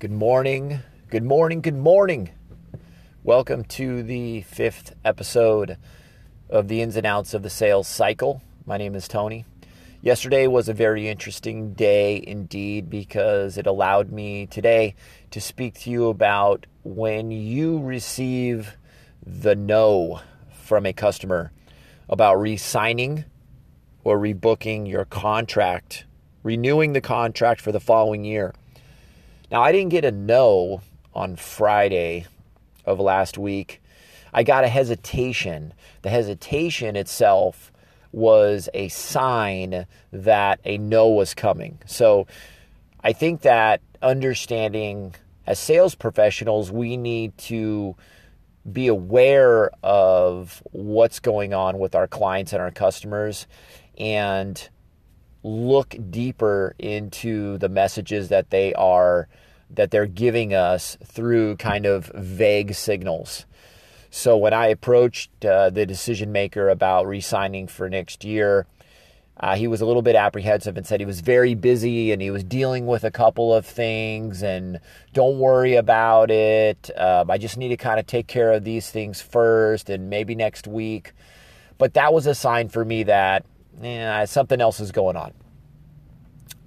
Good morning, good morning, good morning. Welcome to the fifth episode of the ins and outs of the sales cycle. My name is Tony. Yesterday was a very interesting day indeed because it allowed me today to speak to you about when you receive the no from a customer about re signing or rebooking your contract, renewing the contract for the following year. Now, I didn't get a no on Friday of last week. I got a hesitation. The hesitation itself was a sign that a no was coming. So I think that understanding as sales professionals, we need to be aware of what's going on with our clients and our customers and look deeper into the messages that they are that they're giving us through kind of vague signals. So when I approached uh, the decision maker about re-signing for next year, uh, he was a little bit apprehensive and said he was very busy and he was dealing with a couple of things and don't worry about it. Um, I just need to kind of take care of these things first and maybe next week. But that was a sign for me that eh, something else is going on.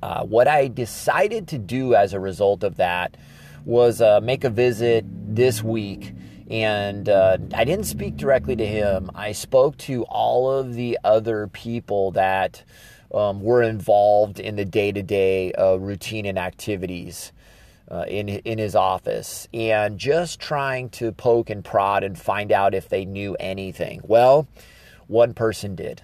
Uh, what I decided to do as a result of that was uh, make a visit this week. And uh, I didn't speak directly to him. I spoke to all of the other people that um, were involved in the day to day routine and activities. Uh, in in his office and just trying to poke and prod and find out if they knew anything. Well, one person did.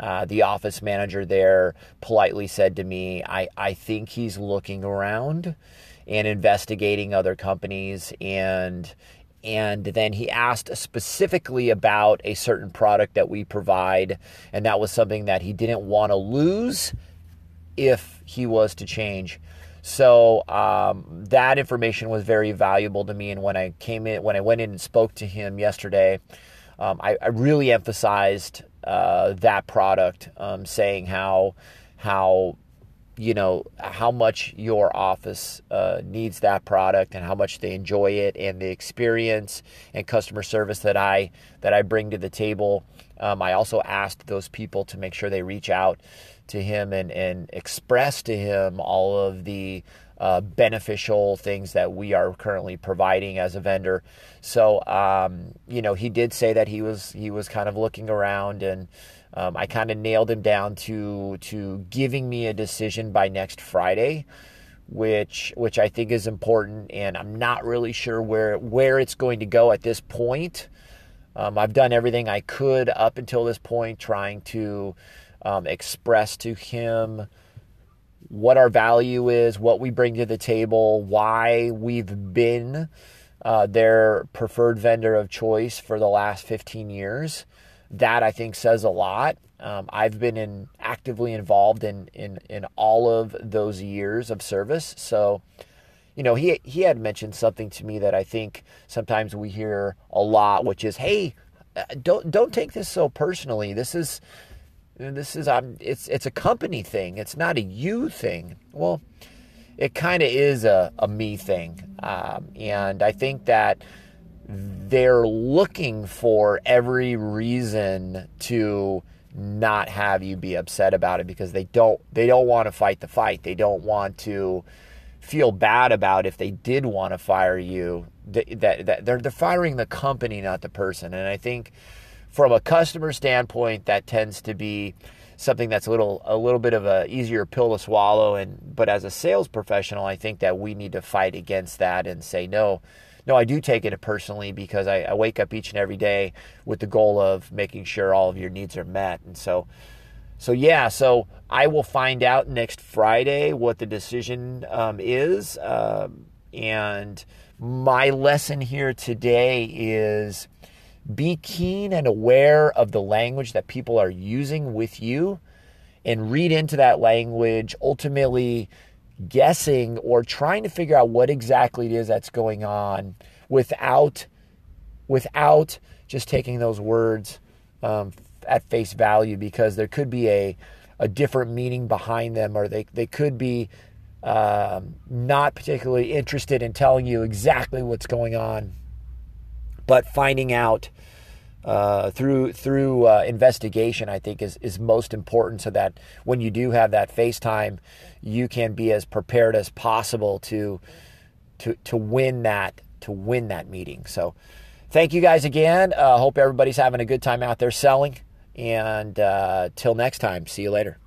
Uh, the office manager there politely said to me, I, I think he's looking around and investigating other companies and and then he asked specifically about a certain product that we provide and that was something that he didn't want to lose if he was to change. So um, that information was very valuable to me and when i came in when i went in and spoke to him yesterday um, I, I, really emphasized uh, that product, um, saying how how you know how much your office uh, needs that product and how much they enjoy it and the experience and customer service that I that I bring to the table. Um, I also asked those people to make sure they reach out to him and and express to him all of the uh, beneficial things that we are currently providing as a vendor. So, um, you know, he did say that he was he was kind of looking around, and um, I kind of nailed him down to to giving me a decision by next Friday, which which I think is important. And I'm not really sure where where it's going to go at this point. Um, I've done everything I could up until this point, trying to um, express to him what our value is, what we bring to the table, why we've been uh, their preferred vendor of choice for the last 15 years. That I think says a lot. Um, I've been in actively involved in, in in all of those years of service. So, you know, he he had mentioned something to me that I think sometimes we hear a lot, which is, "Hey, uh, don't don't take this so personally. This is this is it's it's a company thing. It's not a you thing. Well, it kind of is a, a me thing, um, and I think that they're looking for every reason to not have you be upset about it because they don't they don't want to fight the fight. They don't want to feel bad about if they did want to fire you. That, that, that they're they're firing the company, not the person. And I think from a customer standpoint, that tends to be something that's a little a little bit of a easier pill to swallow. And but as a sales professional, I think that we need to fight against that and say no. No, I do take it personally because I, I wake up each and every day with the goal of making sure all of your needs are met. And so, so yeah, so I will find out next Friday what the decision um, is. Um, and my lesson here today is be keen and aware of the language that people are using with you and read into that language, ultimately guessing or trying to figure out what exactly it is that's going on without without just taking those words um, at face value because there could be a, a different meaning behind them or they, they could be Um, not particularly interested in telling you exactly what's going on, but finding out uh, through through uh, investigation, I think is is most important, so that when you do have that FaceTime, you can be as prepared as possible to to to win that to win that meeting. So, thank you guys again. Uh, hope everybody's having a good time out there selling. And uh, till next time, see you later.